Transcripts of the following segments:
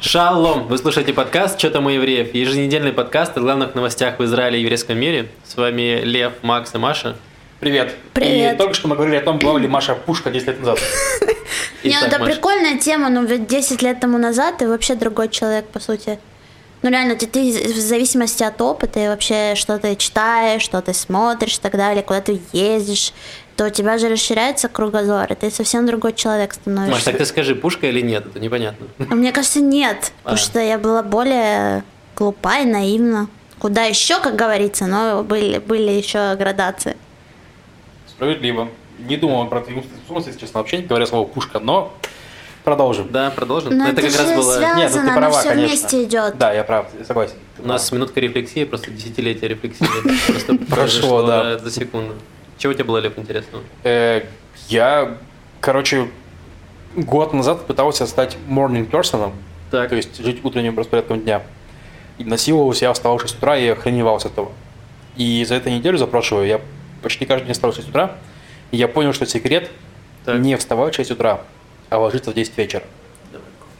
Шалом! Вы слушаете подкаст «Что там у евреев?» Еженедельный подкаст о главных новостях в Израиле и еврейском мире. С вами Лев, Макс и Маша. Привет. Привет. И только что мы говорили о том, была ли Маша Пушка 10 лет назад. Не, ну это прикольная тема, но ведь 10 лет тому назад ты вообще другой человек, по сути. Ну реально, ты, ты в зависимости от опыта и вообще, что ты читаешь, что ты смотришь и так далее, куда ты ездишь, то у тебя же расширяется кругозор, и ты совсем другой человек Маш, становишься. так ты скажи, пушка или нет? Это непонятно. А Мне кажется, нет, потому А. что я была более глупа и наивна. Куда еще, как говорится, но были, были еще градации. Справедливо. Не думал про твою если честно, вообще не говоря слово Пушка, но продолжим. Да, продолжим. Но это, это, как раз было... связано, Нет, ну ты права, все конечно. вместе идет. Да, я прав, я согласен. У нас минутка рефлексии, просто десятилетие рефлексии. Просто Прошло, да. За секунду. Чего тебе было, Лев, интересного? Э, Я, короче, год назад пытался стать morning person, Так. то есть жить утренним распорядком дня. И насиловался, я вставал в 6 утра и охреневал с этого. И за эту неделю, за прошлую, я почти каждый день встал в 6 утра, и я понял, что секрет Так. не вставать в 6 утра, а ложиться в 10 вечера.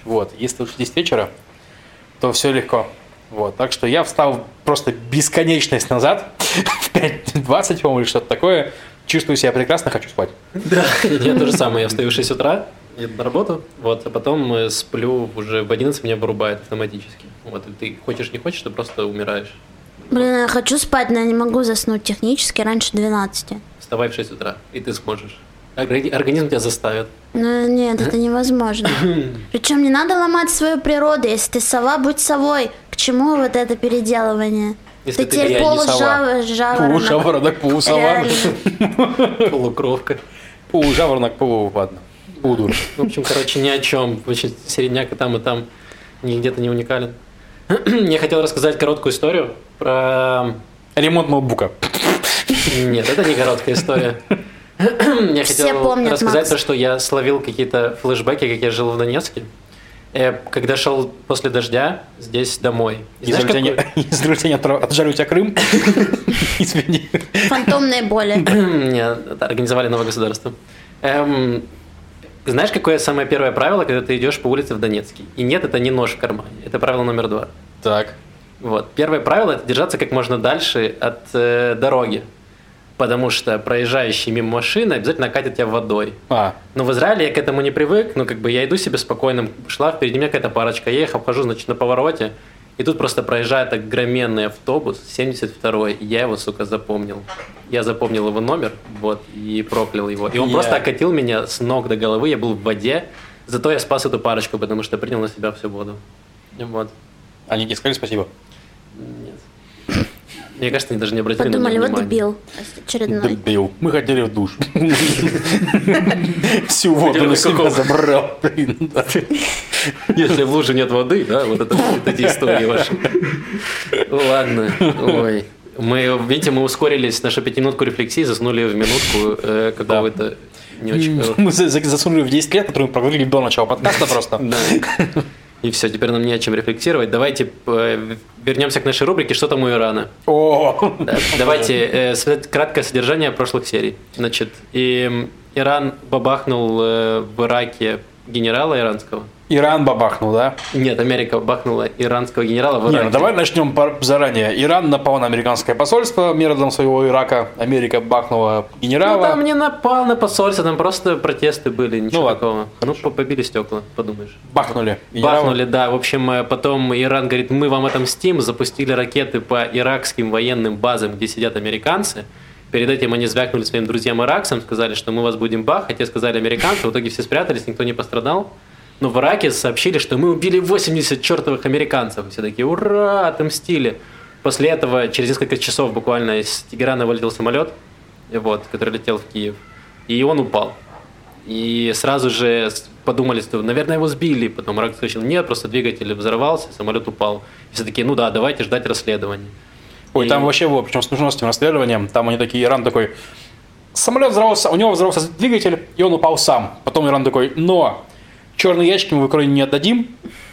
Вот, если ложишься в 10 вечера, то все легко. Вот, так что я встал просто бесконечность назад, в 5.20, по-моему, или что-то такое, чувствую себя прекрасно, хочу спать. Да, я то же самое. Я встаю в 6 утра, еду на работу, вот, а потом э, сплю уже в 11, меня вырубает автоматически. Вот, и ты хочешь, не хочешь, ты просто умираешь. Блин, я хочу спать, но я не могу заснуть технически раньше 12. Вставай в 6 утра, и ты сможешь. Органи- Организм тебя заставит. Ну нет, это невозможно. Причем не надо ломать свою природу. Если ты сова, будь совой. К чему вот это переделывание? Если ты ты теперь не сова. полужаворонок. Полужаворонок, полусова. Полукровка. полужаворонок, полу, ладно, полудур. В общем, короче, ни о чем. Очень середняк и там, и там ни где-то не уникален. Я хотел рассказать короткую историю про... Ремонт ноутбука. Нет, это не короткая история. Я Все хотел помнят, рассказать Макс. то, что я словил какие-то флешбеки, как я жил в Донецке. Э, Когда шел после дождя здесь домой. И знаешь, какой- израильтяне отра- отжали у тебя Крым. Извини. Фантомные боли. Нет, организовали новое государство. Эм, знаешь, какое самое первое правило, когда ты идешь по улице в Донецке? И нет, это не нож в кармане. Это правило номер два. Так. Вот. Первое правило – это держаться как можно дальше от э, дороги. Потому что проезжающие мимо машины обязательно катят тебя водой. А, Но в Израиле я к этому не привык. Ну, как бы я иду себе спокойно, шла, впереди меня какая-то парочка. Я их обхожу, значит, на повороте. И тут просто проезжает огроменный автобус, 72-й. и Я его, сука, запомнил. Я запомнил его номер, вот, и проклял его. И он Я- просто окатил меня с ног до головы. Я был в воде. Зато я спас эту парочку, потому что принял на себя всю воду. Вот. они тебе сказали спасибо. Мне кажется, они даже не обратили Подумали, на вот меня внимания. дебил очередной. Дебил. Мы хотели в душ. Всю воду на себя забрал. Если в луже нет воды, да, вот это вот эти истории ваши. Ладно, ой. Мы, видите, мы ускорились нашу пятиминутку рефлексии, заснули в минутку э, какого-то не очень... хорошего. Мы за- за- засунули в 10 лет, которые мы проговорили до начала подкаста просто. И все, теперь нам не о чем рефлексировать. Давайте э, вернемся к нашей рубрике «Что там у Ирана?». О, Да, Давайте э, краткое содержание прошлых серий. Значит, и, Иран бабахнул э, в Ираке генерала иранского. Иран бабахнул, да? Нет, Америка бахнула иранского генерала в Не, Ираке. ну давай начнем заранее. Иран напал на американское посольство методом своего Ирака. Америка бахнула Ну, генерала. там не напал на посольство, там просто протесты были, ничего Ну, ладно. такого. Ну, по- побили стекла, подумаешь. Бахнули. Генерала. Бахнули, да. В общем, э, потом Иран говорит, мы вам отомстим, запустили ракеты по иракским военным базам, где сидят американцы. Перед этим они звякнули своим друзьям иракцам, сказали, что мы вас будем бахать. Те сказали американцы, в итоге все спрятались, никто не пострадал. Но в Ираке сообщили, что мы убили 80 чертовых американцев. Все такие, ура, отомстили. После этого, через несколько часов буквально из Тегерана вылетел самолет, вот, который летел в Киев. И он упал. И сразу же подумали, что, наверное, его сбили. Потом Ирак сказал, нет, просто двигатель взорвался, самолет упал. И все такие, ну да, давайте ждать расследования. Ой, И- там вообще было, причем с нужностью расследованием, там они такие, Иран такой, самолет взорвался, у него взорвался двигатель, и он упал сам. Потом Иран такой, но черные ящики мы в Украине не отдадим,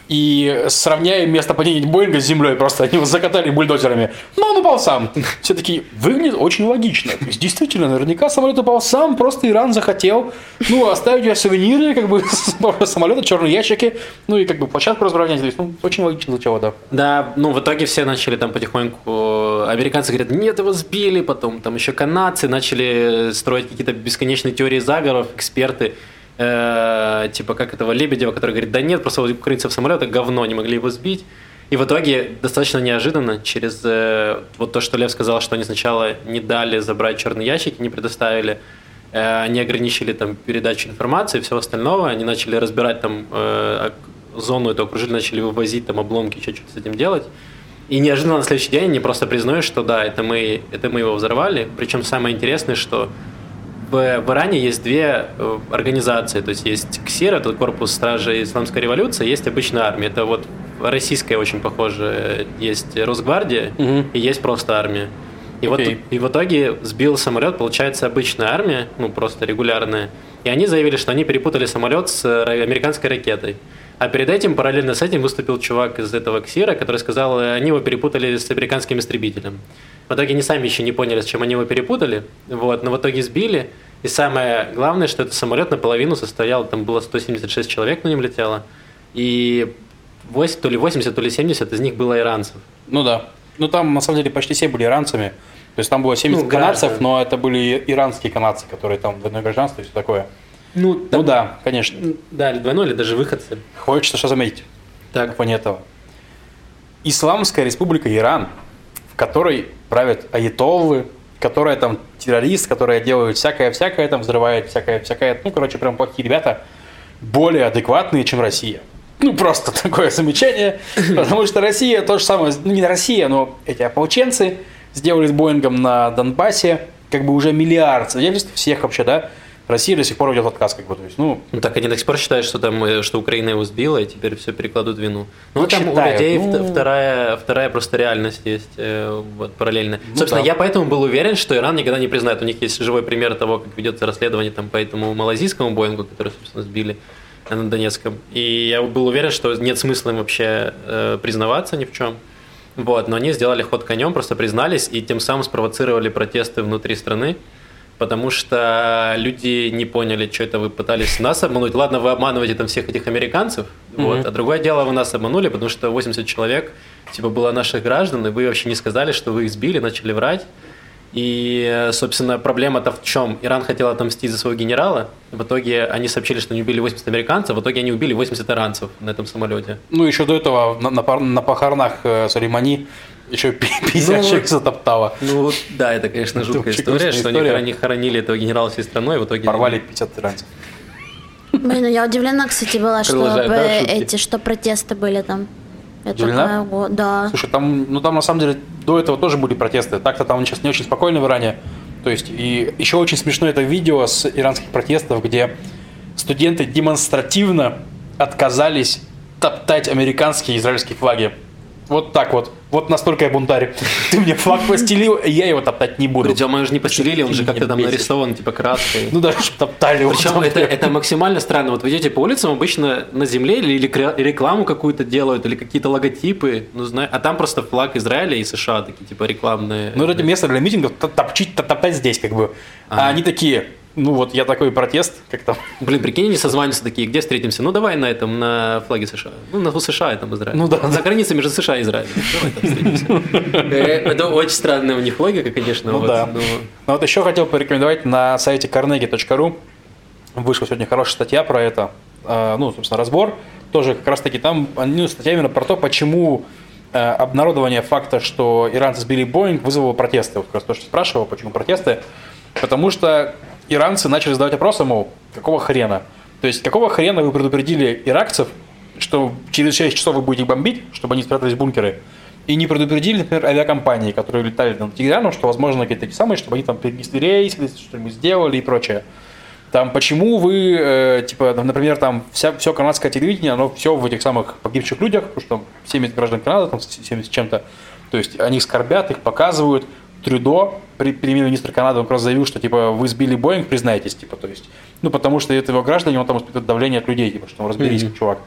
и сравняем место падения Боинга с землей, просто они его закатали бульдозерами. Но он упал сам. Все таки выглядит очень логично. То есть, действительно, наверняка самолет упал сам, просто Иран захотел, ну, оставить у сувениры, как бы, самолета, черные ящики, ну, и как бы площадку разровнять. То есть, ну, очень логично звучало, да. Да, ну, в итоге все начали там потихоньку, американцы говорят, нет, его сбили, потом там еще канадцы начали строить какие-то бесконечные теории заговоров, эксперты э, типа как этого Лебедева, который говорит, да нет, просто у украинцев самолета говно, не могли его сбить. И в итоге достаточно неожиданно через э, вот то, что Лев сказал, что они сначала не дали забрать черные ящики, не предоставили, э, они ограничили там передачу информации и всего остального, они начали разбирать там э, зону эту окружили, начали вывозить там обломки, что-то с этим делать. И неожиданно на следующий день они просто признают, что да, это мы, это мы его взорвали. Причем самое интересное, что в, Иране есть две э, организации, то есть есть КСИР, это корпус стражей исламской революции, есть обычная армия, это вот российская очень похожая, есть Росгвардия угу. и есть просто армия. И okay. вот и в итоге сбил самолет, получается, обычная армия, ну просто регулярная, и они заявили, что они перепутали самолет с американской ракетой. А перед этим, параллельно с этим, выступил чувак из этого КСИРа, который сказал, они его перепутали с американским истребителем. В итоге они сами еще не поняли, с чем они его перепутали, вот, но в итоге сбили. И самое главное, что этот самолет наполовину состоял, там было 176 человек на нем летело, и 8, то ли 80, то ли 70 из них было иранцев. Ну да. Ну там на самом деле почти все были иранцами. То есть там было 70 ну, канадцев, да. но это были иранские канадцы, которые там двойное гражданство и все такое. Ну, ну ну да, конечно. Да, или двойное, или даже выходцы. Хочется что заметить. Так. По этого. Исламская республика Иран, в которой правят аятоллы, которая там террорист, которая делает всякое-всякое, там взрывает всякое-всякое, ну, короче, прям плохие ребята, более адекватные, чем Россия. Ну, просто такое замечание, потому что Россия то же самое, ну, не Россия, но эти ополченцы сделали с Боингом на Донбассе как бы уже миллиард свидетельств всех вообще, да, Россия до сих пор идет отказ, как бы, то есть, ну... ну так они до сих пор считают, что там, э, что Украина его сбила, и теперь все перекладут вину. Ну, ну там считаю, у людей ну... вторая, вторая просто реальность есть, э, вот, параллельно. Ну, Собственно, да. я поэтому был уверен, что Иран никогда не признает. У них есть живой пример того, как ведется расследование там по этому малазийскому Боингу, который, собственно, сбили на Донецком. И я был уверен, что нет смысла им вообще э, признаваться ни в чем. Вот, но они сделали ход конем, просто признались и тем самым спровоцировали протесты внутри страны потому что люди не поняли, что это вы пытались нас обмануть. Ладно, вы обманываете там всех этих американцев, mm-hmm. вот, а другое дело, вы нас обманули, потому что 80 человек, типа, было наших граждан, и вы вообще не сказали, что вы их сбили, начали врать. И, собственно, проблема-то в чем? Иран хотел отомстить за своего генерала. В итоге они сообщили, что они убили 80 американцев. В итоге они убили 80 иранцев на этом самолете. Ну, еще до этого на, на, на похоронах э, Сулеймани еще 50 ну, человек затоптало. Ну, да, это, конечно, жуткая это история, что история. они хоронили этого генерала всей страной, и в итоге... Порвали 50 иранцев. Блин, ну я удивлена, кстати, была, что да, эти, что протесты были там. Это Удивлена? да. Слушай, там, ну там на самом деле до этого тоже были протесты. Так-то там сейчас не очень спокойно в Иране. То есть, и еще очень смешно это видео с иранских протестов, где студенты демонстративно отказались топтать американские и израильские флаги. Вот так вот. Вот настолько я бунтарь. Ты мне флаг постелил, я его топтать не буду. Причем мы же не постелили, он же как-то там нарисован, типа краской. Ну да, топтали. Причем это, это максимально странно. Вот вы идете по улицам, обычно на земле или, или рекламу какую-то делают, или какие-то логотипы, ну знаю, а там просто флаг Израиля и США такие, типа рекламные. Ну это место для митингов, топчить, топтать здесь как бы. А, а они такие, ну вот я такой протест, как там. Блин, прикинь, они созваниваются такие, где встретимся? Ну давай на этом, на флаге США. Ну на США и там Израиль. Ну да. За границей между США и Израилем. Давай там встретимся. Э, это очень странная у них логика, конечно. Ну да. Но ну, вот еще хотел порекомендовать на сайте carnegie.ru. Вышла сегодня хорошая статья про это. А, ну, собственно, разбор. Тоже как раз таки там ну, статья именно про то, почему э, обнародование факта, что иранцы сбили Боинг, вызвало протесты. Вот как раз то, что спрашивал, почему протесты. Потому что иранцы начали задавать вопросы, мол, какого хрена? То есть, какого хрена вы предупредили иракцев, что через 6 часов вы будете бомбить, чтобы они спрятались в бункеры, и не предупредили, например, авиакомпании, которые летали над Тегераном, что, возможно, какие-то такие самые, чтобы они там перенесли рейс, что-нибудь сделали и прочее. Там, почему вы, э, типа, например, там вся, все канадское телевидение, оно все в этих самых погибших людях, потому что там 70 граждан Канады, там 70 чем-то, то есть они скорбят, их показывают, Трюдо, премьер-министр Канады, он как раз заявил, что типа вы сбили Боинг, признайтесь, типа, то есть, ну потому что это его граждане, он там испытывает давление от людей, типа, что ну, разберись, mm-hmm. чувак.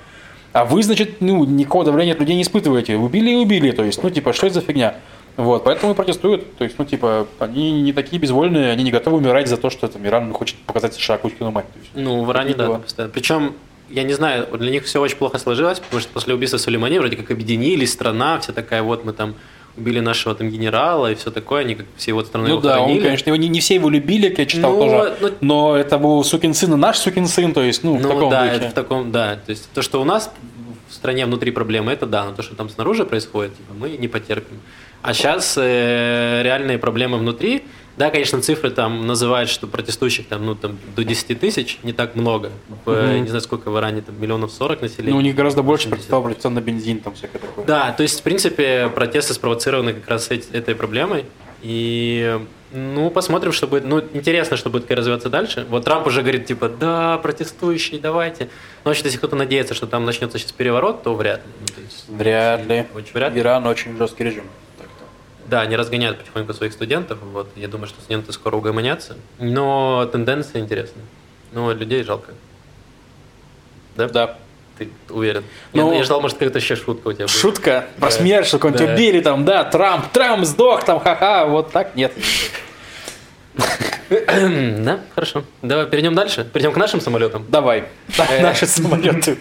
А вы, значит, ну, никакого давления от людей не испытываете. Убили и убили, то есть, ну, типа, что это за фигня? Вот, поэтому и протестуют. То есть, ну, типа, они не такие безвольные, они не готовы умирать за то, что там Иран хочет показать США Кузькину мать. Есть, Ну, в Иране, да, постоянно. Причем, я не знаю, для них все очень плохо сложилось, потому что после убийства Сулеймани вроде как объединились, страна вся такая, вот мы там убили нашего там генерала и все такое, они как все вот страны Ну его да, он, хоронили. конечно, его не, не все его любили, как я читал Ну, тоже. ну- Но это был сукин сын и наш сукин сын, то есть, ну, в Ну таком да, духе. это в таком, да. То есть то, что у нас в стране внутри проблемы, это да, но то, что там снаружи происходит, типа, мы не потерпим. А сейчас реальные проблемы внутри, да, конечно, цифры там называют, что протестующих там, ну, там до 10 тысяч, не так много. В, Мгм. Не знаю, сколько в Иране, там миллионов 40 населения. Ну, у них гораздо больше 80. представлено на бензин, там всякое такое. Да, то есть, в принципе, протесты спровоцированы как раз этой проблемой. И, ну, посмотрим, что будет. Ну, интересно, что будет развиваться дальше. Вот Трамп уже говорит, типа, да, протестующие, давайте. Но, вообще, если кто-то надеется, что там начнется сейчас переворот, то вряд ли. Ну, то есть, Вряд ли. Очень вряд ли. Иран очень жесткий режим. Да, они разгоняют потихоньку своих студентов. Вот, я думаю, что студенты скоро угомонятся. Но тенденция интересная. Ну, людей жалко. Да? Да. Ты уверен? Ну, я, я ждал, может, какая-то еще шутка у тебя будет. Шутка про Да. смерть, что кого-нибудь Да. убили, там, да, Трамп, Трамп сдох, там, ха-ха, вот так нет. Да, хорошо. Давай перейдем дальше. Перейдем к нашим самолетам. Давай, Э. наши самолеты.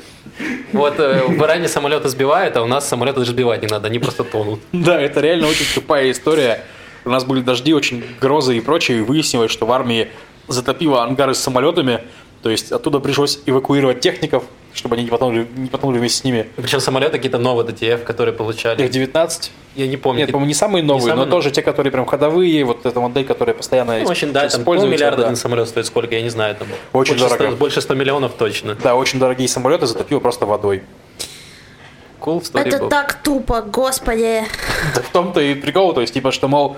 Вот э, в Иране самолеты сбивают, а у нас самолеты даже сбивать не надо, они просто тонут. Да, это реально очень тупая история. У нас были дожди, очень грозы и прочее, и выяснилось, что в армии затопило ангары с самолетами, то есть оттуда пришлось эвакуировать техников, чтобы они не потонули, не потонули вместе с ними. Причем самолеты какие-то новые ДТФ, которые получали. F-19. Я не помню. Нет, по-моему, не самые новые, самые но тоже те, которые прям ходовые, вот эта модель, которая постоянно Ну, общем, да, там полмиллиарда да. один самолет стоит сколько, я не знаю. Там Очень больше дорого. 100 больше 100 миллионов точно. Да, очень дорогие самолеты затопило просто водой. Cool story Это book. так тупо, господи. Да в том-то и прикол, то есть, типа, что, мол,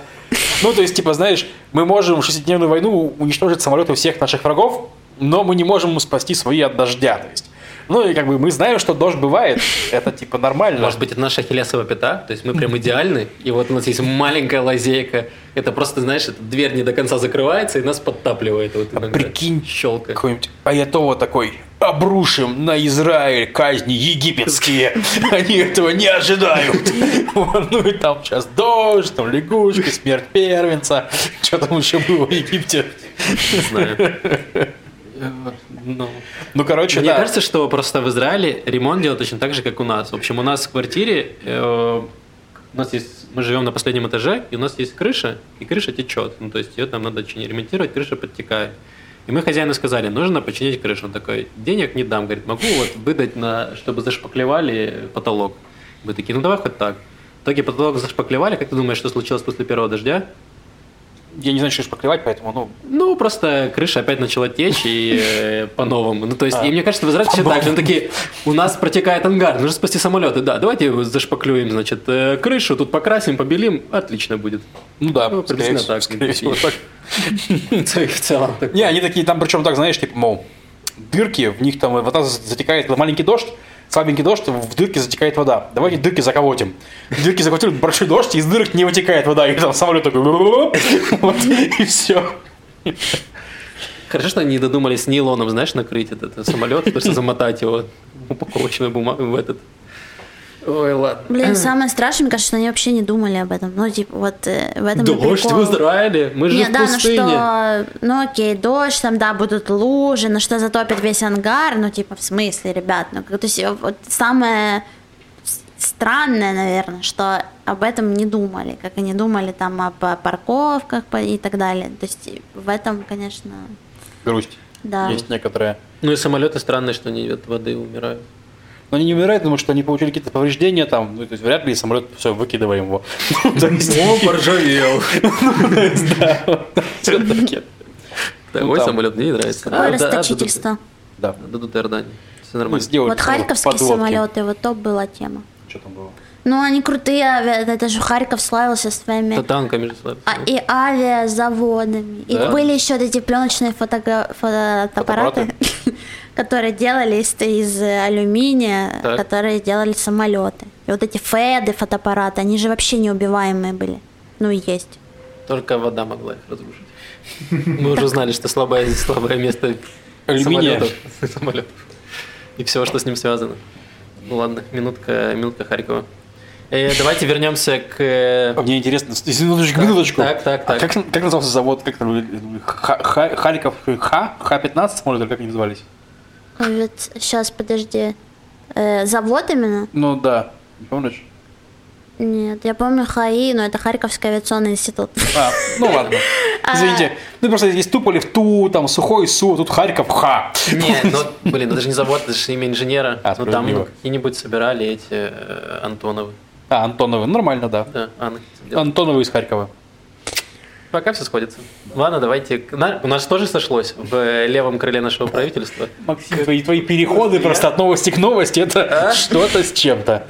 ну, то есть, типа, знаешь, мы можем в шестидневную войну уничтожить самолеты всех наших врагов, но мы не можем спасти свои от дождя, то есть. Ну, и как бы мы знаем, что дождь бывает, это, типа, нормально. Может быть, это наша хилесова пята, то есть мы прям идеальны, и вот у нас есть маленькая лазейка, это просто, знаешь, эта дверь не до конца закрывается, и нас подтапливает вот иногда. А прикинь, щелка. Какой-нибудь Аятова такой, обрушим на Израиль казни египетские. Они этого не ожидают. Ну и там сейчас дождь, там лягушки, смерть первенца. Что там еще было в Египте? Не знаю. Ну, Ну, короче, Мне да. кажется, что просто в Израиле ремонт делают точно так же, как у нас. В общем, у нас в квартире э, у нас есть, мы живем на последнем этаже, и у нас есть крыша, и крыша течет. Ну, то есть ее там надо чинить, ремонтировать, крыша подтекает. И мы хозяину сказали, нужно починить крышу. Он такой, денег не дам. Говорит, могу вот выдать, на, чтобы зашпаклевали потолок. Мы такие, ну давай хоть так. В итоге потолок зашпаклевали. Как ты думаешь, что случилось после первого дождя? Я не знаю, что поклевать, поэтому, ну, Ну, просто крыша опять начала течь и э, по-новому. Ну, то есть, А. и мне кажется, в Израиле все так же. Они такие, у нас протекает ангар, нужно спасти самолеты. Да, давайте зашпаклюем, значит, э, крышу, тут покрасим, побелим, отлично будет. ну да, Ну, скорее так. скорее всего, так. В целом. так. Не, они такие, там причем так, знаешь, типа, мол, дырки, в них там вода затекает, маленький дождь, слабенький дождь, в дырке затекает вода. Давайте дырки заколотим. Дырки заколотили, большой дождь, из дырок не вытекает вода, и там самолет такой, вот, и все. Хорошо, что они додумались нейлоном, знаешь, накрыть этот, самолет, просто замотать его упаковочной бумагой в этот. Ой, ладно. Блин, самое страшное, мне кажется, что они вообще не думали об этом. Ну, типа, вот э, в этом Дождь в Израиле, мы же Не, в да, ну пустыне. что, ну окей, дождь, там, да, будут лужи, но что затопит весь ангар, ну, типа, в смысле, ребят, ну, как- то есть, вот самое странное, наверное, что об этом не думали, как они думали там об парковках и так далее, то есть, в этом, конечно, Грусть. да. Есть некоторые. Ну и самолеты странные, что они от воды умирают. Но они не умирают, потому что они получили какие-то повреждения там, ну, то есть вряд ли самолет, все, выкидываем его. То есть, поржавел. Да, Ну, мой там. самолет мне не нравится. Да, расточительство. Да. Дадут Иордании. Все Мы нормально. Вот харьковские самолеты, вот топ была тема. Что там было? Ну, они крутые, авиа- это же Харьков славился своими Это танками же славится. А, и авиазаводами. И Да? были еще эти пленочные фотога- фотоаппараты, которые делали из, из алюминия, Так. которые делали самолеты. И вот эти феды фотоаппараты, они же вообще неубиваемые были. Ну и есть. Только вода могла их разрушить. Мы уже знали, что слабое, слабое место Алюминия. самолетов. И все, что с ним связано. Ну ладно, минутка, минутка Харькова. Э, давайте вернемся к... э, Мне интересно, минуточку, минуточку. так, так, А так. как, как назывался завод, как там, Ха- Харьков, Ха, Х-15, может, или как они назывались? Сейчас, подожди. Э, завод именно? Ну да, не помнишь? Нет, я помню ХАИ, но это Харьковский авиационный институт. А, ну ладно. Извините. Ну просто здесь в ту, там сухой су, а тут Харьков ха. Не, ну, блин, это же не завод, это же имя инженера. А, ну, там какие-нибудь собирали эти э, Антоновы. А, Антоновы, нормально, да. Да. Антоновы из Харькова. Пока все сходится. Ладно, давайте. на- У нас тоже сошлось в э, левом крыле нашего правительства. Максим, твои, твои переходы просто от новости к новости, это что-то с чем-то.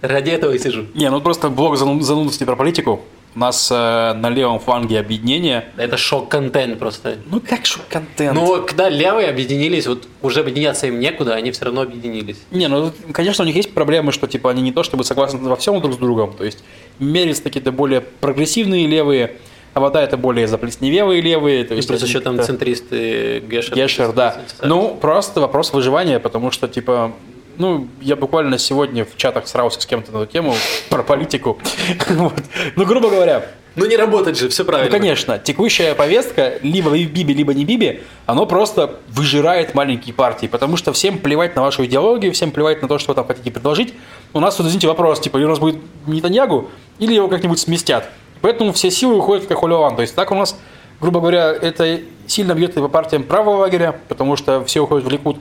Ради этого и сижу. Не, ну просто зануд- занудности про политику. У нас э, на левом фланге объединение. Это шок-контент просто. Ну как же контент? Ну, когда левые объединились, вот уже объединяться им некуда, они все равно объединились. Не, ну, конечно, у них есть проблемы, что, типа, они не то чтобы согласны во всем друг с другом, то есть мерец такие-то более прогрессивные левые, а вода это более заплесневелые левые, то есть... Плюс еще там центристы Гешер. Гешер, да. Ну, просто вопрос выживания, потому что, типа, ну, я буквально сегодня в чатах срался с кем-то на эту тему про политику. Вот. Ну, грубо говоря, Ну не работать же, все ну, правильно. конечно, текущая повестка, либо Биби, либо не Биби, оно просто выжирает маленькие партии, потому что всем плевать на вашу идеологию, всем плевать на то, что вы там хотите предложить. У нас тут, извините, вопрос, типа, или у нас будет Нетаньягу, или его как-нибудь сместят. Поэтому все силы уходят в Кахулеван. То есть так у нас, грубо говоря, это сильно бьет и по партиям правого лагеря, потому что все уходят в Ликуд,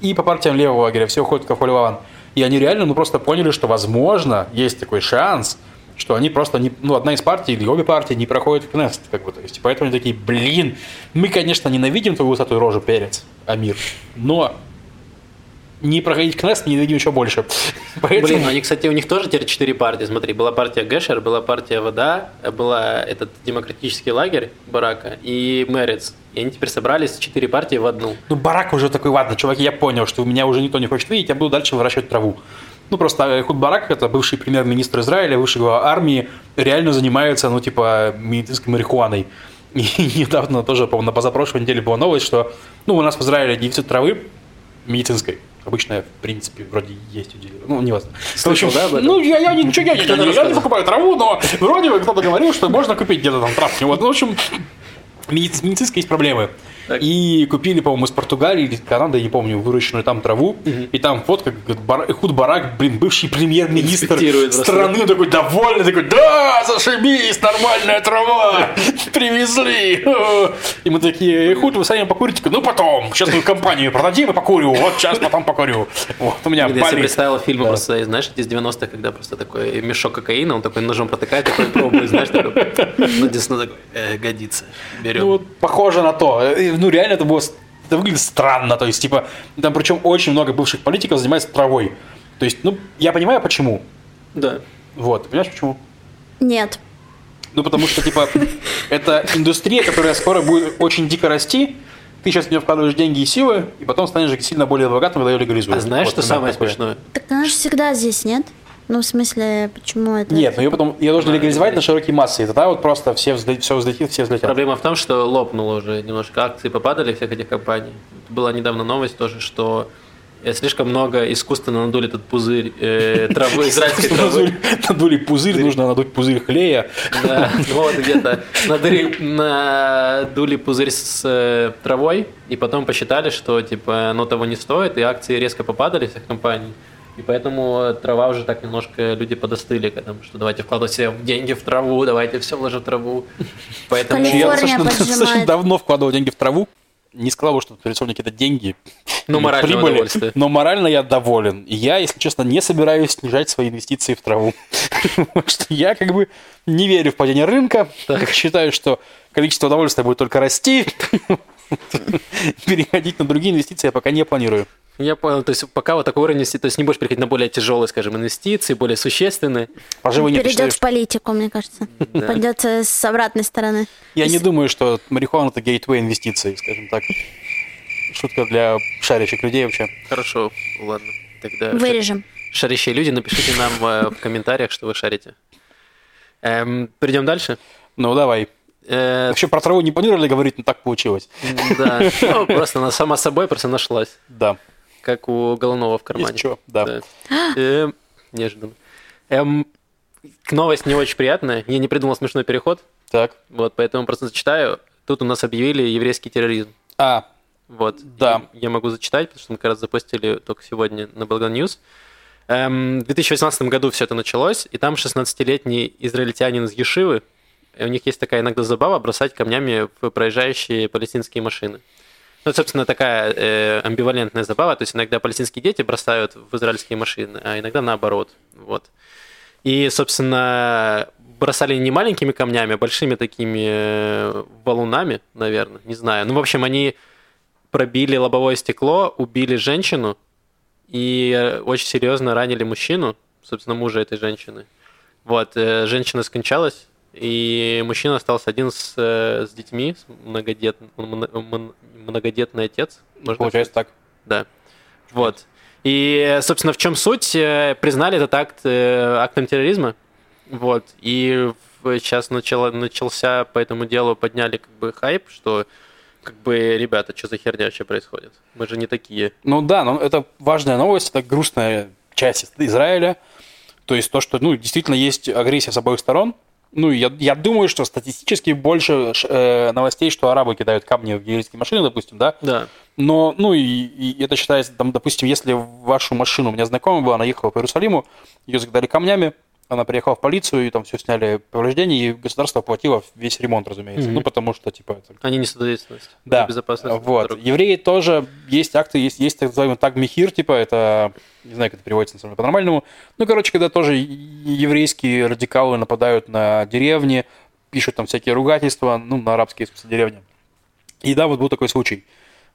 и по партиям левого лагеря, все уходят в Кахулеван. И они реально, ну, просто поняли, что, возможно, есть такой шанс, что они просто, не, ну, одна из партий или обе партии не проходят в Кнест, как бы, то есть, поэтому они такие, блин, мы, конечно, ненавидим твою высотую рожу, перец, Амир, но не проходить Кнест мы ненавидим еще больше. Поэтому, Блин, ну они, кстати, у них тоже теперь четыре партии. Смотри, была партия Гешер, была партия Вода, была этот демократический лагерь Барака и Мерец. И они теперь собрались четыре партии в одну. ну, Барак уже такой, ладно, чуваки, я понял, что меня уже никто не хочет видеть, я буду дальше выращивать траву. Ну, просто Худ Барак, это бывший премьер-министр Израиля, бывший глава армии, реально занимается, ну, типа, медицинской марихуаной. И недавно тоже, по-моему, на позапрошлой неделе была новость, что, ну, у нас в Израиле дефицит травы медицинской. Обычная, в принципе, вроде есть у дилеров. Ну, не важно. Слышал, да? Ну, я, я ничего, я, я, я не покупаю траву, но вроде бы кто-то говорил, что можно купить где-то там травки. Вот, ну, в общем, медици- с медицинской есть проблемы. Так. И купили, по-моему, из Португалии или из Канады, я не помню, выращенную там траву. И там фотка, Бар- Худ Барак, блин, бывший премьер-министр страны, такой довольный, такой, да, зашибись, нормальная трава, привезли. И мы такие, Худ, вы сами покурите? Ну, потом, сейчас мы компанию продадим и покурю, вот сейчас потом покурю. Вот, у меня Я себе представил фильмы Да. просто, знаешь, из 90-х, когда просто такой мешок кокаина, он такой ножом протыкает, такой пробует, знаешь, такой, ну, десна такой, «Э, годится, берем. Ну, вот похоже на то. Ну, реально это было... Это выглядит странно. То есть, типа, там причем очень много бывших политиков занимается травой. То есть, ну, я понимаю, почему. да. Вот, понимаешь, почему? Нет. Ну, потому что, типа, это индустрия, которая скоро будет очень дико расти. Ты сейчас в нее вкладываешь деньги и силы, и потом станешь сильно более богатым, когда ее легализуют. А знаешь, Вот что самое такое. смешное? Так она же всегда здесь, нет? Ну, в смысле, почему это? Нет, но ее потом ее должны легализовать на широкие массы, и тогда вот просто все, взлет, все взлетит, все взлетят. Проблема в том, что лопнуло уже немножко, акции попадали всех этих компаний. Была недавно новость тоже, что э, слишком много искусственно надули этот пузырь э, травы, израильской травы. Надули, надули пузырь, нужно надуть пузырь хлея. Да, вот где-то надули, надули пузырь с э, травой, и потом посчитали, что типа оно того не стоит, и акции резко попадали всех компаний. И поэтому э, трава уже так немножко люди подостыли к этому, что давайте вкладывать все деньги в траву, давайте все вложим в траву. Поэтому Я достаточно, давно вкладывал деньги в траву. Не сказал бы, что традиционно какие-то деньги. Ну, или моральное прибыли. Но морально я доволен. И я, если честно, не собираюсь снижать свои инвестиции в траву. Потому что я как бы не верю в падение рынка. Считаю, что количество удовольствия будет только расти. Переходить на другие инвестиции я пока не планирую. Я понял, то есть пока вот такой уровень то есть не будешь переходить на более тяжелые, скажем, инвестиции, более существенные. Поживы не Перейдет считаю, в политику, мне кажется. Пойдет э, с обратной стороны. Я не думаю, что марихуана это гейтвей инвестиций, скажем так. Шутка для шарящих людей вообще. Хорошо, ладно. Тогда Вырежем. шарящие люди, напишите нам э, в комментариях, что вы шарите. Эм, перейдем дальше. Ну, давай. Э, Вообще про траву не планировали говорить, но так получилось. да, ну, просто она сама собой просто нашлась. Да. Как у головного в кармане. Есть чё, да. Эм, Неожиданно. Эм, Новость не очень приятная. Я не придумал смешной переход. Так. Вот, поэтому просто зачитаю. Тут у нас объявили еврейский терроризм. А, Вот. Да. Я, я могу зачитать, потому что мы как раз запустили только сегодня на Belgan News. Эм, в 2018 году все это началось, и там 16-летний израильтянин из Ешивы, у них есть такая иногда забава бросать камнями в проезжающие палестинские машины. Ну, собственно, такая э, амбивалентная забава, то есть иногда палестинские дети бросают в израильские машины, а иногда наоборот. Вот. И, собственно, бросали не маленькими камнями, а большими такими э, валунами, наверное, не знаю. Ну, в общем, они пробили лобовое стекло, убили женщину и э, очень серьезно ранили мужчину, собственно, мужа этой женщины. Вот, э, женщина скончалась, и мужчина остался один с, э, с детьми, с многодет, многодетный отец. можно получается так. да. Вот. И, собственно, в чем суть? Э, Признали этот акт э, актом терроризма. Вот. И сейчас начало, начался по этому делу, подняли как бы хайп, что как бы, ребята, что за херня вообще происходит? Мы же не такие. Ну да, но это важная новость, это грустная часть Израиля. То есть то, что, ну, действительно есть агрессия с обоих сторон. Ну, я, я думаю, что статистически больше э, новостей, что арабы кидают камни в еврейские машины, допустим, да. Да. Но, ну, и, и это считается, там, допустим, если вашу машину, у меня знакомая была, она ехала по Иерусалиму, ее закидали камнями, она приехала в полицию, и там все сняли повреждения, и государство оплатило весь ремонт, разумеется. Мгм. Ну, потому что, типа, это Они несут ответственность да, безопасность. вот. дорог. Евреи тоже есть акты, есть, есть так называемый так михир, типа, это, не знаю, как это переводится на по-нормальному. Ну, короче, когда тоже еврейские радикалы нападают на деревни, пишут там всякие ругательства, ну, на арабские, в деревни. И да, вот был такой случай.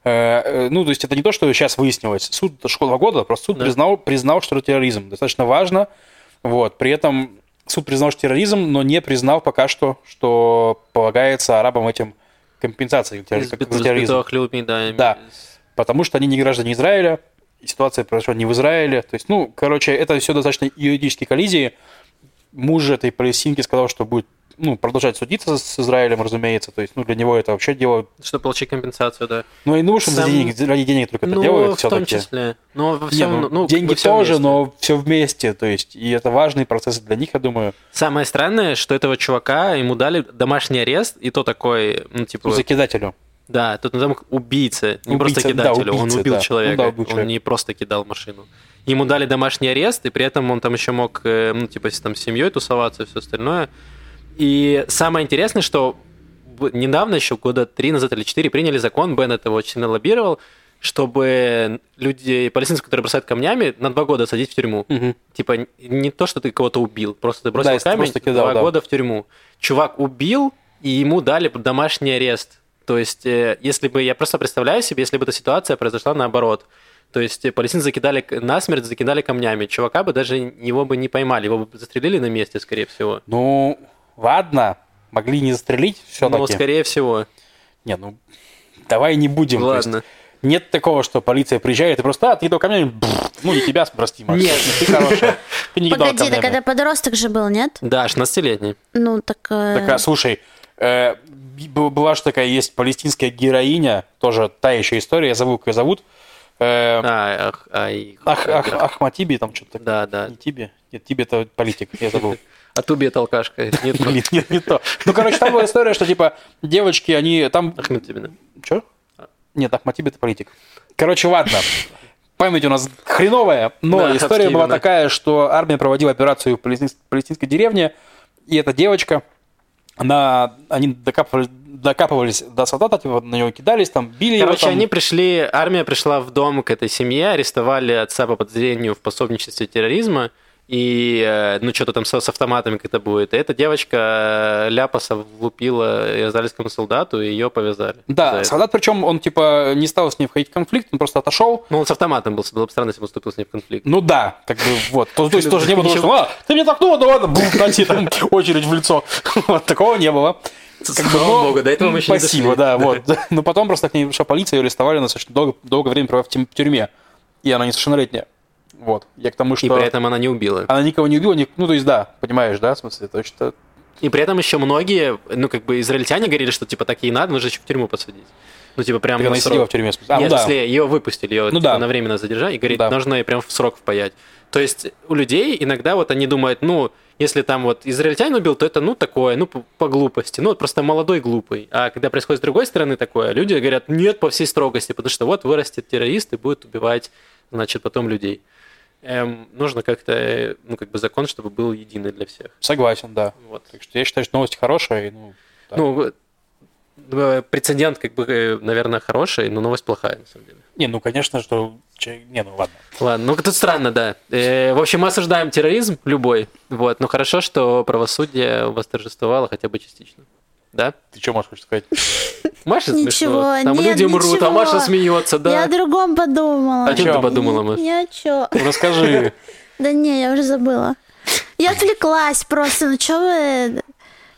Э, э, Ну, то есть это не то, что сейчас выяснилось. Суд, два года, просто суд Да. признал, признал, что это терроризм. Достаточно важно. Вот. При этом суд признал, что терроризм, но не признал пока что, что полагается арабам этим как за терроризм. людьми, да. Да. Потому что они не граждане Израиля, ситуация произошла не в Израиле. То есть, ну, короче, это все достаточно юридические коллизии. Муж этой палестинки сказал, что будет ну, продолжать судиться с Израилем, разумеется. То есть, ну, для него это вообще дело... Чтобы получить компенсацию, да. Ну, и ну, что Сам- денег, ради денег только это ну, делают в том все-таки. числе. Но во Не, всем, ну, ну, как деньги всё тоже, вместе. но все вместе. То есть, и это важный процесс для них, я думаю. Самое странное, что этого чувака ему дали домашний арест, и то такой, ну, типа, Ну, закидателю. да, тут назовем их убийца, не Убийца, просто да, кидателю, он убийца, убил да. человека, Ну да, убил он человека. не просто кидал машину. Ему дали домашний арест, и при этом он там еще мог, э, ну, типа, там, с семьей тусоваться и все остальное. И самое интересное, что недавно, еще года три назад или четыре, приняли закон, Беннет его очень сильно лоббировал, чтобы люди, палестинцев, которые бросают камнями, на два года садить в тюрьму. Типа н- не то, что ты кого-то убил, просто ты бросил Да, камень, кидал, два да. года в тюрьму. Чувак убил, и ему дали домашний арест. То есть, э, если бы, я просто представляю себе, если бы эта ситуация произошла наоборот. То есть, э, палестинцы закидали насмерть, закидали камнями. Чувака бы даже его бы не поймали, его бы застрелили на месте, скорее всего. Ну, ладно, могли не застрелить все-таки. Ну, скорее всего. Не, ну, давай не будем. Ладно. Нет такого, что полиция приезжает и просто, а, ты кидал камнями, Бррр. ну, не тебя, прости, Макс. Нет. ты хорошая. Ты не Погоди, так это подросток же был, нет? Да, 16-летний. Ну, так... э, Так, а, слушай, э, была же такая, есть палестинская героиня, тоже та еще история, я забыл, как ее зовут. Э, А, Ах, ах, Ахматиби, там что-то. Да, да. Не Тиби? Нет, Тиби это политик, я забыл. А это алкашка. Нет, Блин, нет, не то. Ну, короче, там была история, что, типа, девочки, они там... Ахмед Тибина. Че? Нет, Ахматиби это политик. Короче, ладно. Память у нас хреновая, но Да, история была именно. такая, что армия проводила операцию в палестин- палестинской деревне, и эта девочка, она, они докапывались, докапывались до солдата, типа, на него кидались, там, били его. Короче, там. они пришли, армия пришла в дом к этой семье, арестовали отца по подозрению в пособничестве терроризма, и, э, ну, что-то там с, с автоматами как-то будет. И эта девочка э, ляпаса влупила израильскому солдату, и ее повязали. за Да, солдат, причем он, типа, не стал с ней входить в конфликт, он просто отошел. Ну, он с автоматом был, было бы странно, если бы он вступил с ней в конфликт. Ну да, как бы вот. То, то есть тоже не было, что а, ты мне толкнул, да ладно, бум, дайте там очередь в лицо. Вот, такого не было. Как бы, Слава но- богу, до этого мы еще Спасибо, да, вот. Но потом просто к ней пришла полиция, ее арестовали, она достаточно долго, долгое время провела в тюрь- тюрьме. И она несовершеннолетняя. Вот. Я к тому, что... И при этом она не убила. Она никого не убила, ни- ну, то есть, да, понимаешь, да, в смысле, то, что И при этом еще многие, ну, как бы, израильтяне говорили, что, типа, так ей надо, нужно еще в тюрьму посадить. Ну, типа, прям Так она срок. в тюрьме. А, ну Нет, да. если ее выпустили, ее Ну типа, да. на временное задержание, и говорит, Да. нужно ей прям в срок впаять. То есть у людей иногда вот они думают, ну, если там вот израильтянин убил, то это, ну, такое, ну, по, по глупости, ну, вот просто молодой глупый. А когда происходит с другой стороны такое, люди говорят, нет, по всей строгости, потому что вот вырастет террорист и будет убивать, значит, потом людей. Эм, нужно как-то, э, ну, как бы закон, чтобы был единый для всех. Согласен, да. Вот. Так что я считаю, что новость хорошая. и, Ну, да. Ну, э, прецедент, как бы, э, наверное, хороший, но новость плохая, на самом деле. Не, ну, конечно, что... Не, ну, ладно. Ладно, ну тут странно, да. Э, в общем, мы осуждаем терроризм любой, вот, но хорошо, что правосудие восторжествовало хотя бы частично. Да? Ты что можешь сказать? Маша Ничего, смешно. Там нет, люди мрут, а ничего. Маша смеется, да. Я о другом подумала. А чем ты подумала, Маш? Ни о чём. Ну, Расскажи. Да не, я уже забыла. Я отвлеклась просто. Ну что вы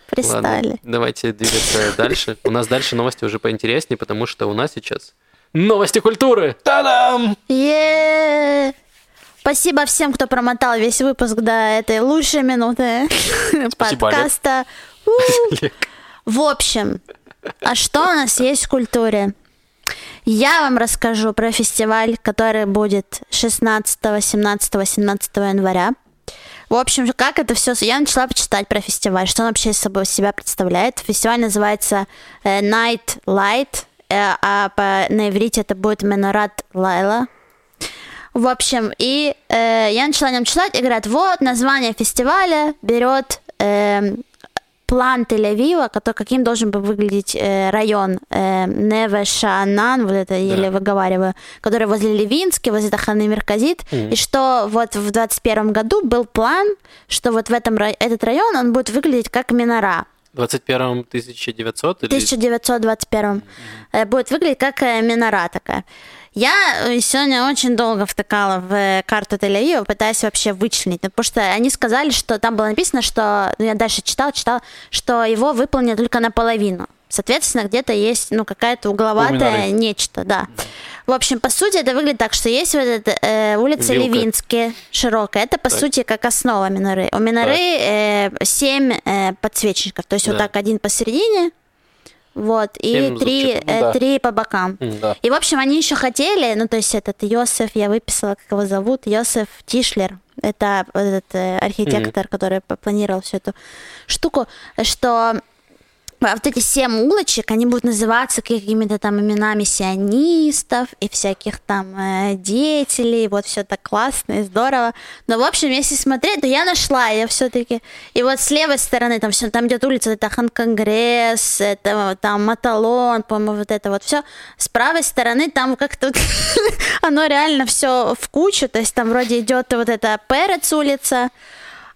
пристали? Ладно, давайте двигаться дальше. У нас дальше новости уже поинтереснее, потому что у нас сейчас новости культуры. Та-дам! Е-е-е. Спасибо всем, кто промотал весь выпуск до этой лучшей минуты Спасибо, Олег. В общем, а что у нас есть в культуре? Я вам расскажу про фестиваль, который будет 16, 17, 18 января. В общем, как это все... Я начала почитать про фестиваль, что он вообще собой себя представляет. Фестиваль называется э, Night Light, э, а по, на иврите это будет Менорат Лайла. В общем, и э, я начала о нем читать, и говорят, вот название фестиваля берет эм, план Тель-Авива, который, каким должен был выглядеть э, район э, Неве-Шаанан, вот это еле выговариваю, который возле Левински, возле Таханы Мерказит, и что вот в 21 году был план, что вот в этом этот район, он будет выглядеть как Минора. В 21 1900 или... 1921 э, будет выглядеть как э, минора такая. Я э, сегодня очень долго втыкала в э, карту Тель-Авива, пытаясь вообще вычленить, ну, потому что они сказали, что там было написано, что, ну, я дальше читала, читала, что его выполнят только наполовину. Соответственно, где-то есть, ну, какая-то угловатая Миноры. нечто, да. В общем, по сути, это выглядит так, что есть вот эта э, улица Вилка. Левинские, широкая. Это, по Так. сути, как основа миноры. У миноры э, семь э, подсвечников. То есть вот Да. так один посередине, вот, и три, зубчиков. Ну э, да. три по бокам. Да. И, в общем, они еще хотели, ну, то есть этот Йосеф, я выписала, как его зовут, Йосеф Тишлер. Это этот э, архитектор, который планировал всю эту штуку, что вот эти семь улочек, они будут называться какими-то там именами сионистов и всяких там э, деятелей, вот все так классно и здорово. Но, в общем, если смотреть, то я нашла, я все-таки... И вот с левой стороны там все, там идет улица, это Хан-Конгресс, это там Маталон, по-моему, вот это вот все. С правой стороны там как-то оно реально все в кучу, то есть там вроде идет вот эта Перец улица,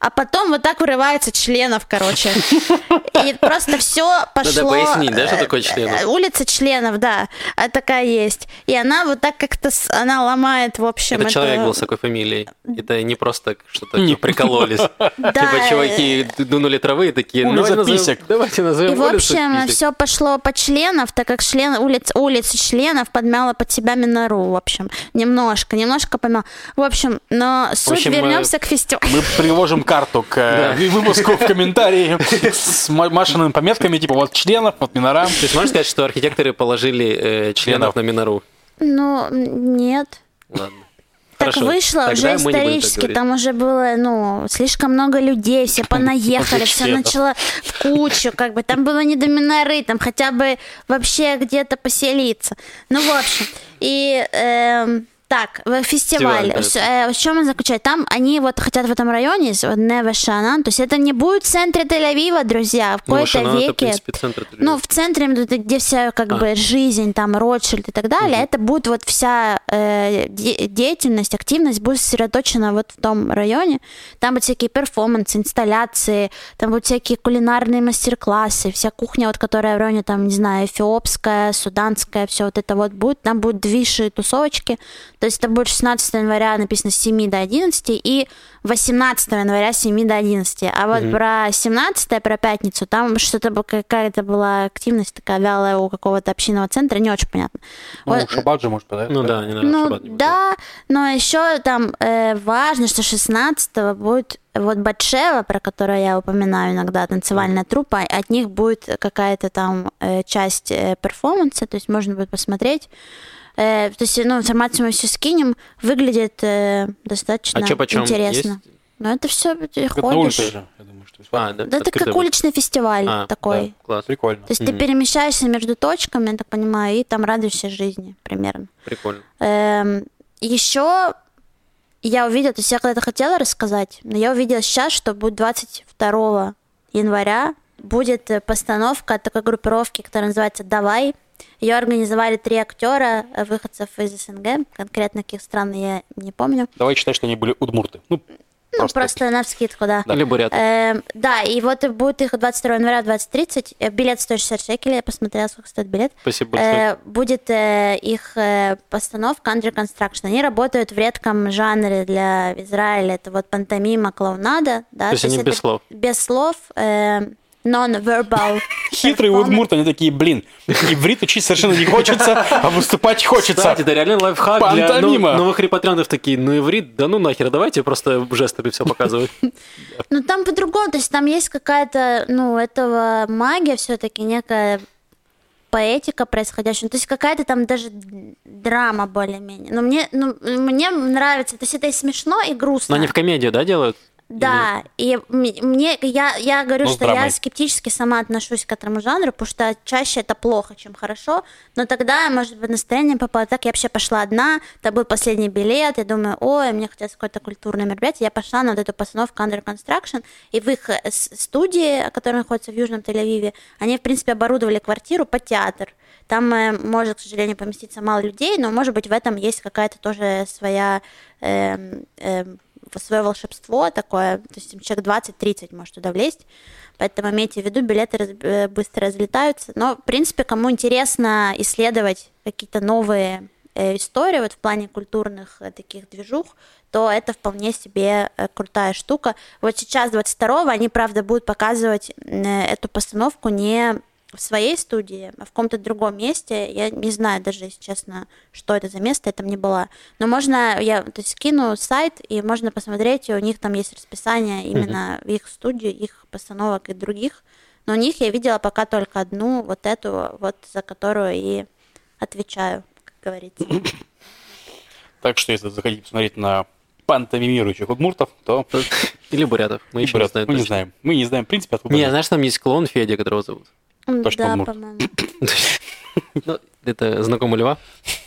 а потом вот так вырывается членов, короче. И просто все пошло... пояснить, да, что такое э, членов? э, Улица членов, да, а такая есть. И она вот так как-то, она ломает, в общем, Это человек был с такой фамилией. Это не просто что-то Не. прикололись. Да, Типа чуваки дунули травы и такие, ну Улица давайте назовем- писек. давайте И, назовем в улицу общем, все пошло по членов, так как член, улиц, улица членов подмяла под себя Минору, в общем. Немножко, немножко подмяла. В общем, но суть, вернемся к фестивалю. Мы приложим карту к э, выпуску в комментарии с ма- Машиными пометками, типа вот членов, вот минора. То есть можно сказать, что архитекторы положили э, членов на Минору? Ну, нет. Ладно. Так Хорошо, вышло тогда уже исторически, там уже было, ну, слишком много людей, все понаехали, все начало в кучу, как бы, там было не до Миноры, там хотя бы вообще где-то поселиться. Ну, в общем, и... эм, так, фестиваль. Фестиваль, да. Э, в чем он заключается? Там они вот хотят в этом районе, вот Неве Шанан, то есть это не будет в центре Тель-Авива, друзья, в Ну, какой-то Шанан это, в веке. принципе, центр. Ну, в центре, где вся как А. бы жизнь, там, Ротшильд и так далее, это будет вот вся э, де- деятельность, активность будет сосредоточена вот в том районе. Там будут всякие перформансы, инсталляции, там будут всякие кулинарные мастер-классы, вся кухня, вот, которая в районе, там, не знаю, эфиопская, суданская, все вот это вот будет. Там будут движи тусовочки. То есть это будет 16 января написано с 7 до 11 и 18 января с 7 до 11. А вот про 17 про пятницу, там что-то какая-то была активность такая вялая у какого-то общинного центра, не очень понятно. Ну, Вот, шаббат же, может, да? Ну да, не надо ну шаббат не будет. да, но еще там э, важно, что 16 будет вот Батшева, про которую я упоминаю иногда, танцевальная труппа, от них будет какая-то там э, часть э, перформанса, то есть можно будет посмотреть. Э, то есть, ну, информацию мы все скинем, выглядит э, достаточно А чё, интересно. Есть? Ну, это все ты на улице ходишь. же, я думаю, что А, да, Да это как будет. уличный фестиваль А, такой. да. Класс, Прикольно. То есть ты перемещаешься между точками, я так понимаю, и там радуешься жизни примерно. прикольно. еще я увидела, то есть я когда-то хотела рассказать, но я увидела сейчас, что будет 22 января будет э, постановка такой группировки, которая называется «Давай». Ее организовали три актера, э, выходцев из СНГ, конкретно каких стран я не помню. Давай считай, что они были удмурты. Ну, Ну, Просто просто, на вскидку, да. Или буряты. Эм, да, и вот будет их 22 января в 20.30. Э, Билет 160 шекелей, я посмотрела, сколько стоит билет. Спасибо большое. Э, будет э, их э, постановка Under Construction. Они работают в редком жанре для Израиля. Это вот пантомима, клоунада. Да? То есть они это без слов? Без слов. э, non-verbal. хитрые удмурты, они такие, блин, иврит учить совершенно не хочется, а выступать хочется. Кстати, это реально лайфхак для Пантомима. нов- новых репатриантов такие, ну иврит, да ну нахер, давайте просто жестами все показывать. Ну, там по-другому, то есть там есть какая-то, ну, этого магия все-таки, некая поэтика происходящая. Ну, То есть какая-то там даже драма более-менее. Но мне, ну, мне нравится, то есть это и смешно, и грустно. Но они в комедию, да, делают? Да, и м- мне, я, я говорю, Ну, что я драмой. скептически сама отношусь к этому жанру, потому что чаще это плохо, чем хорошо, но тогда, может быть, настроение попало так, я вообще пошла одна, это был последний билет, я думаю, ой, мне хотелось какое-то культурное мероприятие, я пошла на вот эту постановку Under Construction, и в их э, студии, которая находится в Южном Тель-Авиве, они, в принципе, оборудовали квартиру под театр. Там э, может, к сожалению, поместиться мало людей, но, может быть, в этом есть какая-то тоже своя эм, эм, свое волшебство такое, то есть человек 20-30 может туда влезть, поэтому имейте в виду, билеты раз- э, быстро разлетаются, но, в принципе, кому интересно исследовать какие-то новые э, истории вот в плане культурных э, таких движух, то это вполне себе крутая штука. Вот сейчас, 22-го, они, правда, будут показывать эту постановку не в своей студии, а в каком-то другом месте. Я не знаю даже, если честно, что это за место, я там не была. Но можно, я то есть, скину сайт, и можно посмотреть, и у них там есть расписание именно в их студии, их постановок и других. Но у них я видела пока только одну, вот эту, вот за которую и отвечаю, как говорится. Так что, если захотите посмотреть на пантомимирующих удмуртов, то Или бурятов. Мы еще не знаем. мы не знаем. Мы не знаем, в принципе, откуда. Не, знаешь, там есть клоун Федя, которого зовут. Да, по-моему. Ну, это знакомый Льва.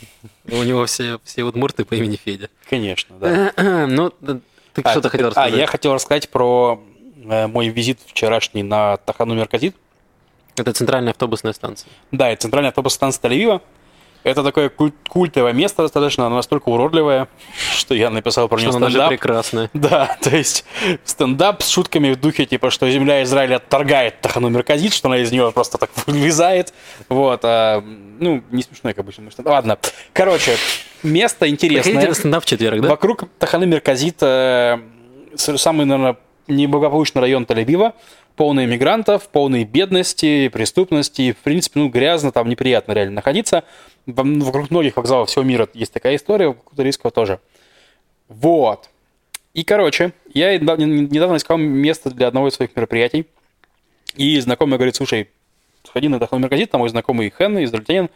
У него все, все удмурты по имени Федя. Конечно, да. Ну, ты А, что-то хотел А, рассказать. я хотел рассказать про э, мой визит вчерашний на Тахану Мерказит. Это центральная автобусная станция. Да, это центральная автобусная станция Тель-Авива. Это такое куль- культовое место достаточно, оно настолько уродливое, что я написал про Что него она даже стендап. прекрасная. Да, то есть стендап с шутками в духе, типа, что земля Израиля отторгает Тахану Мерказит, что она из нее просто так вылезает. Вот, а, ну, не смешно, как обычно. может. Ладно, короче, место Приходите интересное. на стендап в четверг, да? Вокруг Таханы Мерказит э, самый, наверное, неблагополучный район Тель-Авива, полный иммигрантов, полный бедности, преступности, в принципе, ну, грязно, там неприятно реально находиться. Во- Вокруг многих вокзалов всего мира есть такая история, вокруг Турийского тоже. Вот. И, короче, я недавно искал место для одного из своих мероприятий, и знакомый говорит, слушай, сходи на Тахану Мерказит, там мой знакомый Хэн, израильтянин,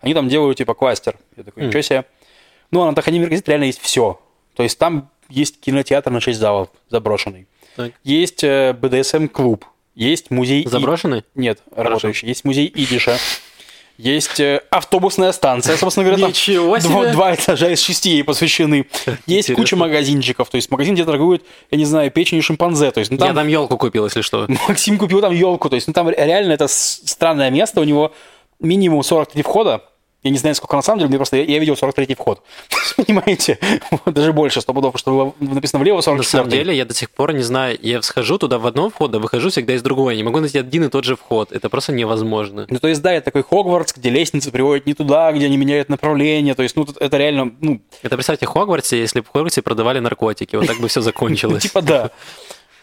они там делают, типа, кластер. Я такой, ничего себе. Ну, а на Тахане Мерказит реально есть все. То есть там есть кинотеатр на 6 залов заброшенный. Так. Есть э, BDSM-клуб. Есть музей... и- Заброшенный? Нет, работающий. Есть музей идиша. Есть э, автобусная станция, собственно говоря, там Ничего два, себе! два этажа из шести ей посвящены. Есть Интересно. куча магазинчиков. То есть магазин, где торгуют, я не знаю, печенью шимпанзе. То есть, ну, Я там там елку купил, если что. Максим купил там елку. То есть, ну, там реально это странное место. У него минимум 43 входа. Я не знаю, сколько на самом деле, мне просто я, я видел 43 вход. Понимаете? Вот, даже больше, сто пудов, что было написано влево 44 На самом деле, я до сих пор не знаю, я схожу туда в одно вход, а выхожу всегда из другого. Я не могу найти один и тот же вход. Это просто невозможно. Ну, то есть, да, это такой Хогвартс, где лестницы приводят не туда, где они меняют направление. То есть, ну, тут это реально, ну, Это представьте, Хогвартсе, если бы в Хогвартсе продавали наркотики, вот так бы все закончилось. типа да.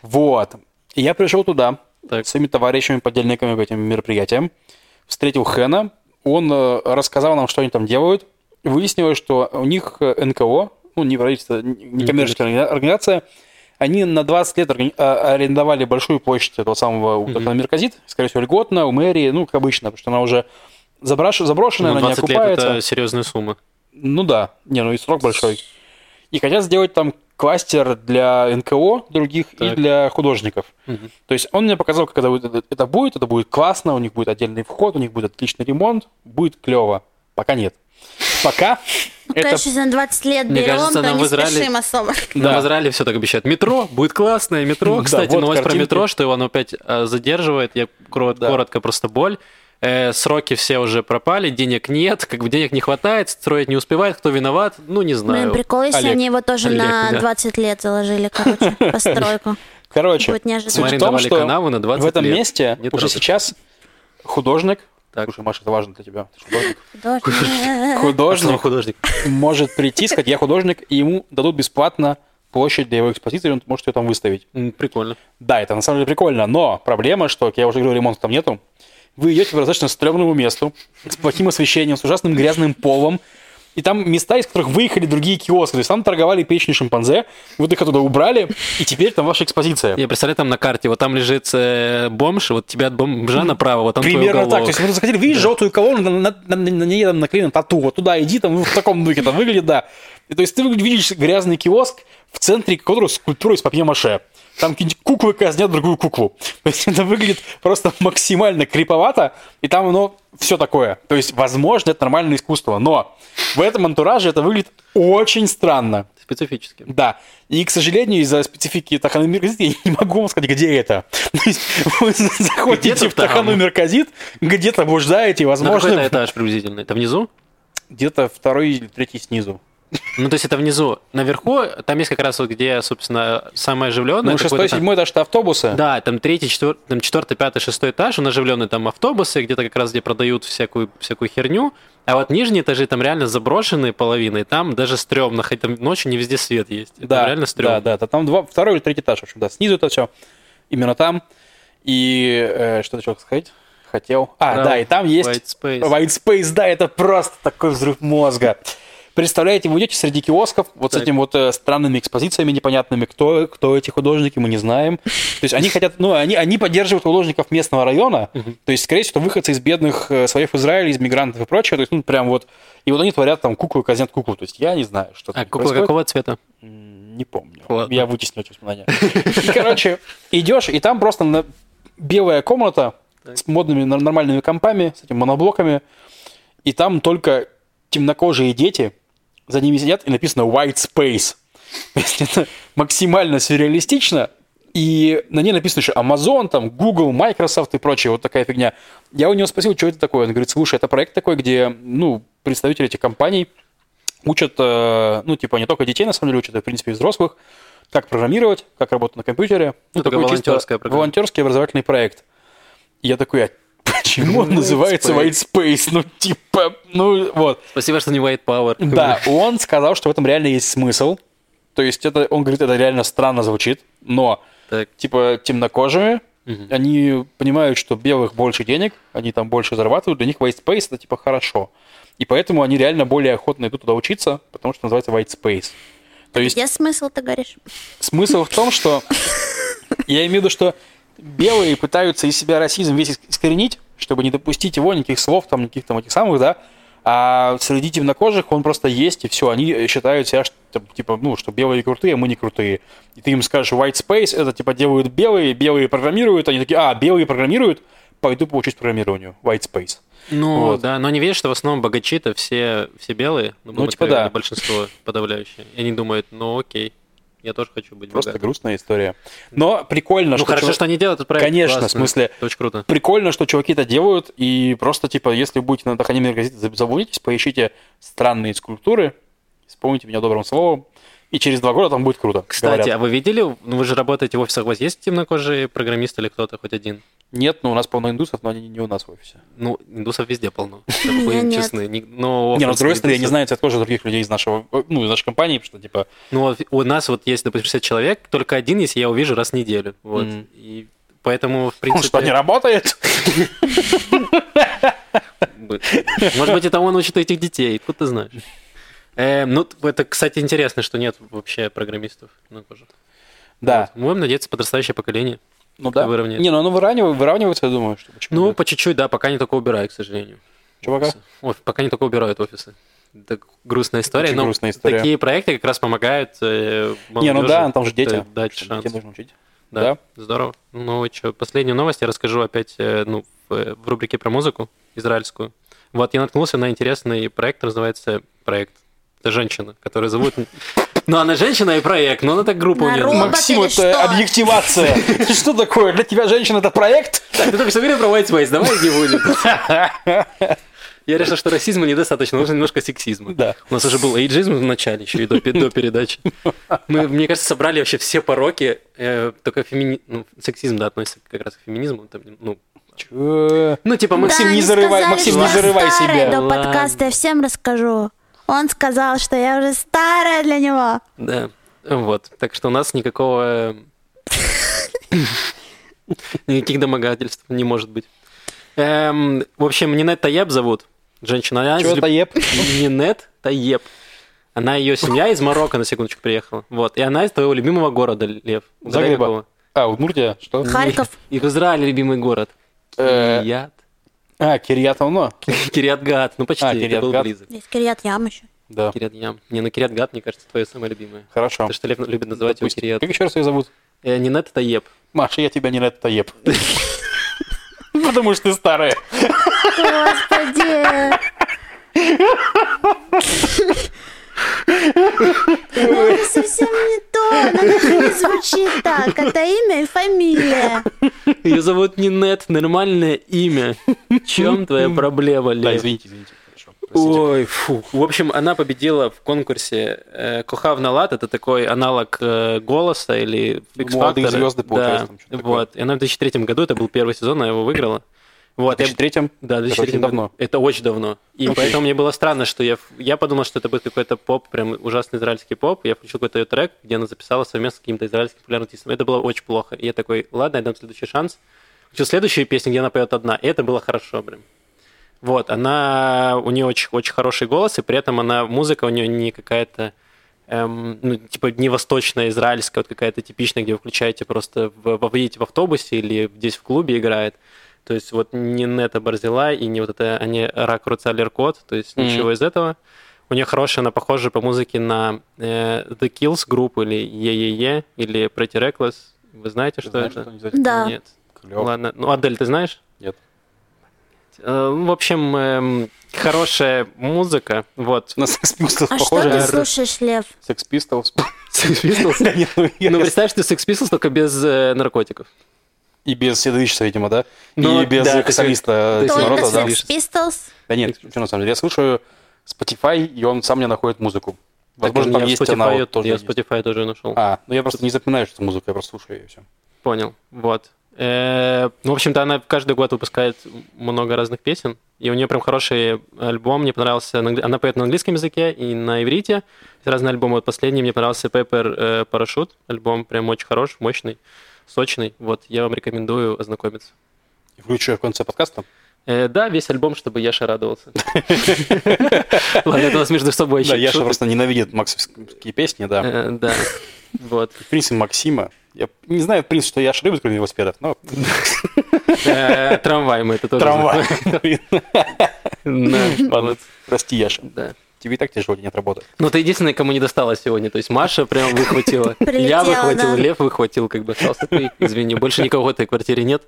Вот. Я пришел туда Так. с своими товарищами, подельниками по этим мероприятиям. Встретил Хэна. Он э, рассказал нам, что они там делают. Выяснилось, что у них э, НКО, ну, не правительство, не коммерческая организация, они на 20 лет а- арендовали большую площадь этого самого Мгм. mm Мерказит, скорее всего, льготно, у мэрии, ну, как обычно, потому что она уже забраш- заброшенная, Ну, она не 20 лет окупается. это серьезная сумма. Ну да, не, ну и срок большой. И хотят сделать там кластер для НКО других и Так. для художников. Мгм. То есть он мне показал, как это, будет- это, будет, это будет классно, у них будет отдельный вход, у них будет отличный ремонт, будет клево. Пока нет. Пока это... Если на 20 лет Мне берем, кажется, нам не в Израиле- спешим особо. Нам Да. в Израиле все так обещают. Метро будет классное, метро. Да, Кстати, вот новость про картинки. метро, что его оно опять э, задерживает. Я кро- Да. коротко просто боль. Э, сроки все уже пропали, денег нет, как бы денег не хватает, строить не успевает, кто виноват, ну не знаю. Блин, прикол, если Олег. они его тоже Олег, на да. 20 лет заложили, короче, постройку. Короче, суть в том, что канаву на 20 в этом лет. месте уже сейчас художник, Так. слушай, Маша, это важно для тебя, художник, Художник. художник художник. может прийти, сказать, я художник, и ему дадут бесплатно площадь для его экспозиции, он может ее там выставить. Прикольно. Да, это на самом деле прикольно, но проблема, что, как я уже говорил, ремонта там нету. Вы идете по достаточно стрёмному месту, с плохим освещением, с ужасным грязным полом, и там места, из которых выехали другие киоски. То есть там торговали печень шимпанзе, вот их оттуда убрали, и теперь там ваша экспозиция. Я представляю, там на карте, вот там лежит э, бомж, вот тебя от бомжа направо, вот там Примерно так. То есть вы захотели видеть желтую колонну, на, на- на- на ней там наклеено тату. Вот туда иди, там в таком духе там выглядит, да. И то есть ты видишь грязный киоск, в центре которого скульптура из папье-маше. Там какие-нибудь куклы казнят другую куклу. То есть это выглядит просто максимально криповато, и там оно все такое. То есть, возможно, это нормальное искусство, но в этом антураже это выглядит очень странно. Специфически. Да. И, к сожалению, из-за специфики Тахану Мерказит я не могу вам сказать, где это. То есть вы заходите в в Тахану. Тахану Мерказит, где-то блуждаете, Ну, возможно, какой это этаж приблизительно? Это внизу? где-то второй или третий снизу. Ну, то есть это внизу. Наверху, там есть как раз вот где, собственно, самое оживленное. Ну, шестой, седьмой этаж это автобусы. Да, там третий, четвертый, там четвертый, пятый, шестой этаж, он оживленный, там автобусы, где-то как раз где продают всякую, всякую херню. А вот нижние этажи там реально заброшенные половины, и там даже стрёмно, хоть там ночью не везде свет есть. Да, реально стрёмно. да, да. Там два, второй или третий этаж, в общем, да. Снизу это все. Именно там. И э, что ты хотел сказать? Хотел. А, Про да, и там есть White Space. White Space, да, это просто такой взрыв мозга. Представляете, вы идете среди киосков, вот Так. с этими вот э, странными экспозициями непонятными, кто, кто эти художники, мы не знаем. То есть они хотят, ну, они, они поддерживают художников местного района, то есть, скорее всего, выходцы из бедных э, слоев Израиля, из мигрантов и прочее, то есть, ну, прям вот, и вот они творят там куклы, казнят куклу, то есть я не знаю, что А кукла происходит. какого цвета? Не помню. Ладно. Я вытесню эти воспоминания. И, короче, идешь, и там просто белая комната с модными нор- нормальными компами, с этими моноблоками, и там только темнокожие дети, за ними сидят, и написано White Space. То есть это максимально сюрреалистично, и на ней написано еще Amazon, там, Google, Microsoft и прочее, вот такая фигня. Я у него спросил, что это такое. Он говорит, слушай, это проект такой, где, ну, представители этих компаний учат, э, ну, типа, не только детей, на самом деле, учат, а, в принципе, и взрослых, как программировать, как работать на компьютере. Ну, такая такой чисто волонтерская программа. Волонтерский образовательный проект. И я такой, а почему он называется. White Space? Ну, типа, ну, вот. Спасибо, что не White Power. Да, он сказал, что в этом реально есть смысл. То есть это, он говорит, это реально странно звучит, но Так. типа темнокожие, Мгм. они понимают, что белых больше денег, они там больше зарабатывают, для них white space это типа хорошо. И поэтому они реально более охотно идут туда учиться, потому что называется white space. То есть Где смысл, ты говоришь? смысл в том, что я имею в виду, что белые пытаются из себя расизм весь иск- искоренить, чтобы не допустить его, никаких слов, там, никаких там этих самых, да, а среди темнокожих он просто есть, и все, они считают себя, что, типа, ну, что белые крутые, а мы не крутые. И ты им скажешь, white space, это, типа, делают белые, белые программируют, они такие, а, белые программируют, пойду поучусь программированию, white space. Ну, Вот. да, но они видят, что в основном богачи-то все, все белые. Ну, будем типа, да. Большинство подавляющее. И они думают, ну окей, я тоже хочу быть Просто богатым. грустная история. Но прикольно, Ну что... хорошо, чувак- что они делают этот проект. Конечно, в классно. смысле- Это очень круто. прикольно, что чуваки это делают, и просто, типа, если будете на Тахане газете, заблудитесь, поищите странные скульптуры, вспомните меня добрым словом, и через два года там будет круто. Кстати, говорят. а вы видели, ну вы же работаете в офисах, у вас есть темнокожие программисты или кто-то хоть один? Нет, ну у нас полно индусов, но они не у нас в офисе. Ну, индусов везде полно. У меня Будем нет. честны. Ни- Но не, ну, с другой стороны, я не знаю цвет кожи других людей из нашего, ну, из нашей компании, потому что, типа, Ну, вот у нас вот есть, допустим, 60 человек, только один есть, я его вижу раз в неделю. Вот. И поэтому, в он принципе... что, не работает? Может быть, это он учит этих детей, откуда ты знаешь? Э, ну, это, кстати, интересно, что нет вообще программистов на коже. Да. Вот. Мы будем надеяться, подрастающее поколение. Ну да. выровняет. Не, ну оно выравнивается, выравнивается, я думаю, что почему Ну, нет? по чуть-чуть, да, пока не только убирают, к сожалению. Чё пока? Оф- пока не только убирают офисы. Это грустная история. Очень но грустная история. Такие проекты как раз помогают э, Не, ну да, там же дети. Дать Что, шанс. Детей нужно учить. Да, здорово. Ну, что, последнюю новость я расскажу опять э, ну, в, в рубрике про музыку израильскую. Вот, я наткнулся на интересный проект, называется проект. Это женщина, которую зовут... Ну, она женщина и проект, но она так группа у нее. робот Максим, это что? объективация. Что такое? Для тебя женщина это проект? Так, ты только что говорил про White Space, давай не будем. Я решил, что расизма недостаточно, нужно немножко сексизма. Да. У нас уже был эйджизм в начале, еще и до, до передачи. Мы, мне кажется, собрали вообще все пороки, э, только фемини... ну, сексизм, да, относится как раз к феминизму. там, ну, Чё? ну, типа. Максим, Да, не зарывай- сказали, Максим, не зарывай себя. До подкаста я всем расскажу. Он сказал, что я уже старая для него. Да, вот. Так что у нас никакого... э, Никаких домогательств не может быть. Эм, в общем, Нинет Таеб зовут. Женщина. Она из Чё Люб- Таеб? Нинет Таеб. Она, ее семья из Марокко, на секундочку, приехала. Вот. И она из твоего любимого города, Лев. Загреба. А, Удмуртия? Что? Харьков. И в Израиле любимый город. Э, Кириат. А, Кирьятовно. Кириатгат. Ну, почти. А, ты был близок. Есть Кирьят Ям еще. Да. Кириат-Ям. Не, ну Кириат-Гат, мне кажется, твое самое любимое. Хорошо. Потому что Лев любит называть его Допустим. Кириат. Как еще раз ее зовут? Э, Нинет Таеб. Маша, я тебя это Таеб. Потому что ты старая. Господи. Ну, это совсем не то. Оно не звучит так. Это имя и фамилия. Ее зовут Нинет, нормальное имя. В чем твоя проблема, Да, Лев? извините, извините. Хорошо. Простите. Ой, фу. В общем, она победила в конкурсе э, Кохав Налат. Это такой аналог э, голоса или X Молодые звезды, получается, Да, там вот. И она в 2003 году, это был первый сезон, она его выиграла. Вот, В 2003 Да, в Это 2003 очень давно. Это очень давно. И Окей. поэтому мне было странно, что я, я подумал, что это будет какой-то поп, прям ужасный израильский поп. Я включил какой-то ее трек, где она записала совместно с каким-то израильским популярным артистом. Это было очень плохо. И я такой, ладно, я дам следующий шанс. Включил следующую песню, где она поет одна. И это было хорошо, прям. Вот, она, у нее очень, очень хороший голос, и при этом она, музыка у нее не какая-то, эм, ну, типа, не восточная, израильская, вот какая-то типичная, где вы включаете просто, в, вы едете в автобусе или здесь в клубе играет. То есть вот не Нета Барзилай и не вот это, а не רק רוצה לרקוד, то есть Мгм. ничего из этого. У нее хорошая, она похожа по музыке на э, The Kills группу или Е-Е-Е, или Pretty Reckless. Вы знаете, что Знаешь, это? этих? Да. Нет. Клёво. Ладно. Ну, Адель, ты знаешь? Нет. Э, В общем, эм, хорошая музыка. Вот. На Sex Pistols А что похоже. ты Р- слушаешь, Лев? Sex Pistols. Sex Pistols? Ну, Ну, представь, что Sex Pistols только без э, наркотиков. И без седовичества, видимо, да? Ну, И без да, солиста кислорода, да? Pistols? Да нет, что на самом деле. Я слушаю Spotify, и он сам мне находит музыку. Возможно, Так, там есть Spotify, она вот тоже. Я есть. Spotify тоже нашел. А, ну я просто не запоминаю, что музыка, я просто слушаю ее и все. Понял. Вот. Э, Ну, в общем-то, она каждый год выпускает много разных песен, и у нее прям хороший альбом. Мне понравился. Она поет на английском языке и на иврите. Разные альбомы. Вот последний мне понравился Paper э, Parachute. Альбом прям очень хороший, мощный, сочный. Вот, я вам рекомендую ознакомиться. И включу в конце подкаста. Э, да, весь альбом, чтобы Яша радовался. Ладно, это у нас между собой Да, Яша просто ненавидит максовские песни, да. Э, Да, вот. В принципе, Максима. Я не знаю, в принципе, что Яша любит, кроме велосипедов, но Э, Трамвай мы это тоже трамвай. Ладно, прости, Яша. да. Тебе и так тяжело, нет работы. Ну, ты единственный, кому не досталось сегодня. То есть Маша прям выхватила. Я выхватил. Лев выхватил, как бы остался ты. Извини, больше никого в этой квартире нет.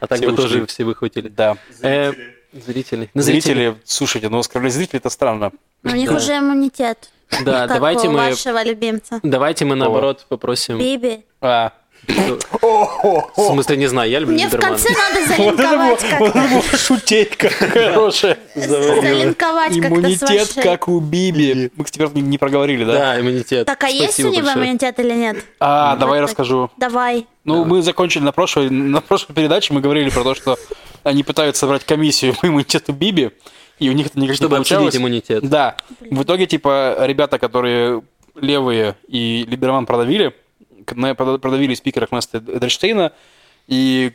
А так бы тоже все выхватили. Да. Э, Зрители. Ну, Зрители, слушайте, ну оскорблять зрителей это странно. У них уже иммунитет. Да, давайте мы, вашего любимца. давайте мы наоборот попросим. Биби. А, В смысле, не знаю, я люблю Мне в конце надо залинковать как-то. шутейка хорошая. Залинковать как-то Иммунитет, как у Биби. Мы, кстати, не, не проговорили, да? Да, иммунитет. Так, а есть у него иммунитет или нет? А, давай Вот расскажу. Давай. Ну, мы закончили на прошлой, на прошлой передаче, мы говорили про то, что они пытаются собрать комиссию по иммунитету Биби, и у них это никак не Чтобы получалось. обсудить иммунитет. Да. В итоге, типа, ребята, которые левые и Либерман продавили, продавили спикера Кнеста Эдельштейна, и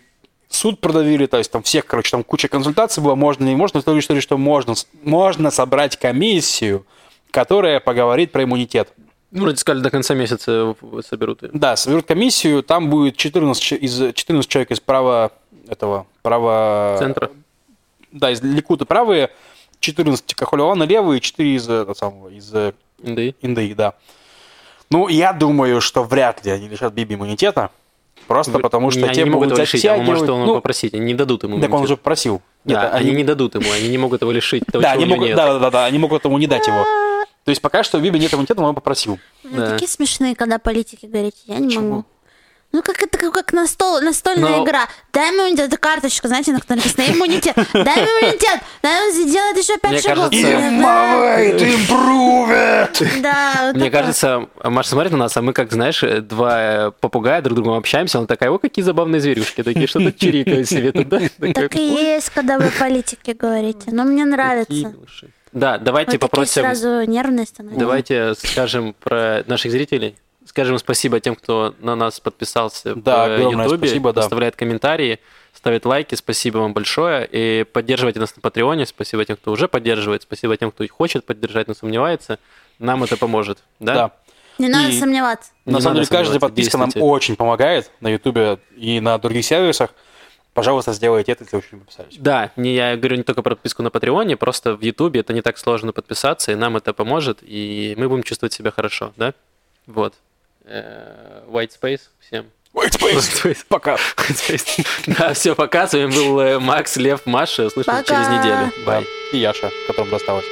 суд продавили, то есть там всех, короче, там куча консультаций было, можно, не можно, итоге решили, что можно, можно собрать комиссию, которая поговорит про иммунитет. Ну, вроде сказали, до конца месяца соберут. Да, соберут комиссию, там будет 14, че- из, 14 человек из права этого, права... Центра. Да, из Ликута правые, 14 Кахулевана левые, 4 из, этого самого, из э, Да и- Инды, да. Ну, я думаю, что вряд ли они лишат Биби иммунитета, просто потому что они те не могут его лишить, а он может он Ну, попросить, они не дадут ему. так он же просил. Да, Нет, они... не дадут ему, они не могут его лишить. того, Да, чего они могут, нет. да, да, да, они могут ему не дать его. То есть пока что Биби нет иммунитета, но он попросил. Ну, Да. Такие смешные, когда политики говорите, я не Почему? могу. Ну, как это как, настол, настольная Но- игра. Дай ему иммунитет, эту карточку, знаете, на которой написано иммунитет. Дай ему иммунитет. Дай ему сделать еще пять Мне шагов. кажется- Да, improve Да, вот Мне кажется, Маша смотрит на нас, а мы, как, знаешь, два э, попугая друг с другом общаемся, он такая, о, какие забавные зверюшки, такие что-то чирикают себе тут, да? Так и есть, когда вы политики говорите. Но мне Какие нравится. Да, давайте попросим, сразу нервные становитесь. давайте скажем про наших зрителей. Скажем спасибо тем, кто на нас подписался Да, в огромное Ютубе, спасибо, да. оставляет комментарии, ставит лайки. Спасибо вам большое. И поддерживайте нас на Патреоне. Спасибо тем, кто уже поддерживает. Спасибо тем, кто хочет поддержать, но сомневается. Нам это поможет. Да? Да. Не надо И- сомневаться. Не На самом надо деле, каждая подписка нам очень помогает на Ютубе и на других сервисах. Пожалуйста, сделайте это, если вы еще не подписались. Да, не, я говорю не только про подписку на Патреоне, просто в Ютубе это не так сложно подписаться, и нам это поможет, и мы будем чувствовать себя хорошо, да? Вот. Э, White Space всем. White White Space. Space. Пока. White Space. Да, все, пока. С вами был э, Макс, Лев, Маша. Пока. через неделю. Бай. И Яша, которому досталось.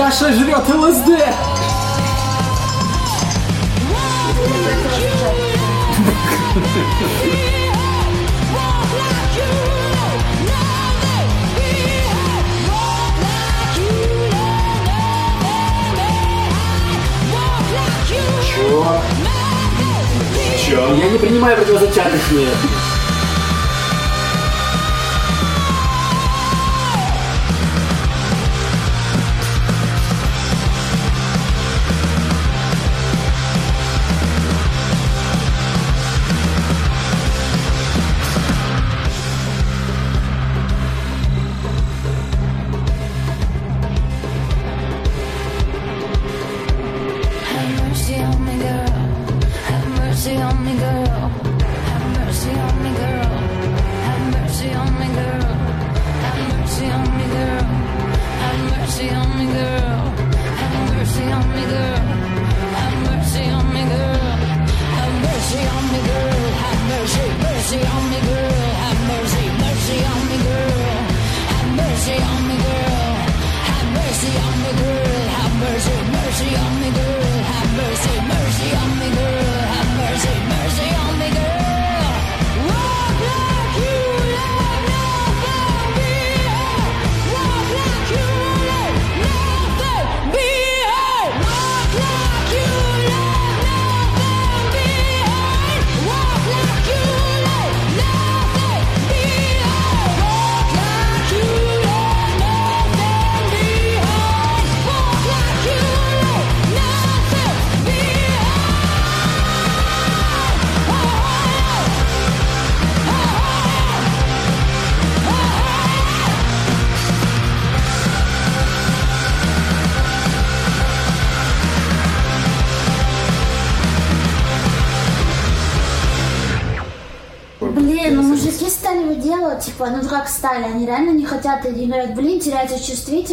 Яша жрет ЛСД. Чё? Я не принимаю противозачаточные. Nigga реально не хотят, и говорят, блин, теряется чувствительность,